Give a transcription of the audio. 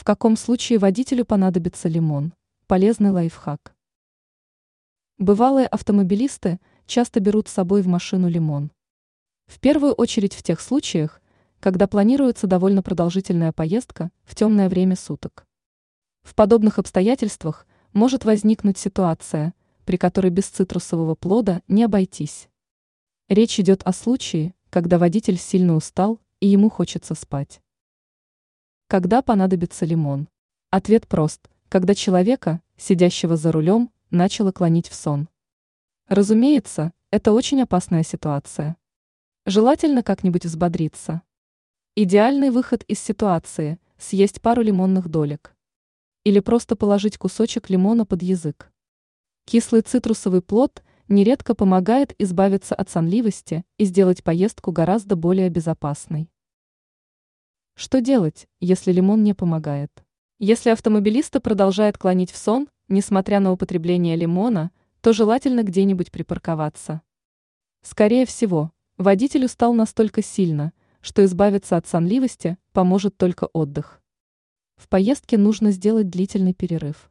В каком случае водителю понадобится лимон? Полезный лайфхак. Бывалые автомобилисты часто берут с собой в машину лимон. В первую очередь в тех случаях, когда планируется довольно продолжительная поездка в темное время суток. В подобных обстоятельствах может возникнуть ситуация, при которой без цитрусового плода не обойтись. Речь идет о случае, когда водитель сильно устал и ему хочется спать. Когда понадобится лимон? Ответ прост, когда человека, сидящего за рулем, начало клонить в сон. Разумеется, это очень опасная ситуация. Желательно как-нибудь взбодриться. Идеальный выход из ситуации – съесть пару лимонных долек. Или просто положить кусочек лимона под язык. Кислый цитрусовый плод нередко помогает избавиться от сонливости и сделать поездку гораздо более безопасной. Что делать, если лимон не помогает? Если автомобилиста продолжает клонить в сон, несмотря на употребление лимона, то желательно где-нибудь припарковаться. Скорее всего, водитель устал настолько сильно, что избавиться от сонливости поможет только отдых. В поездке нужно сделать длительный перерыв.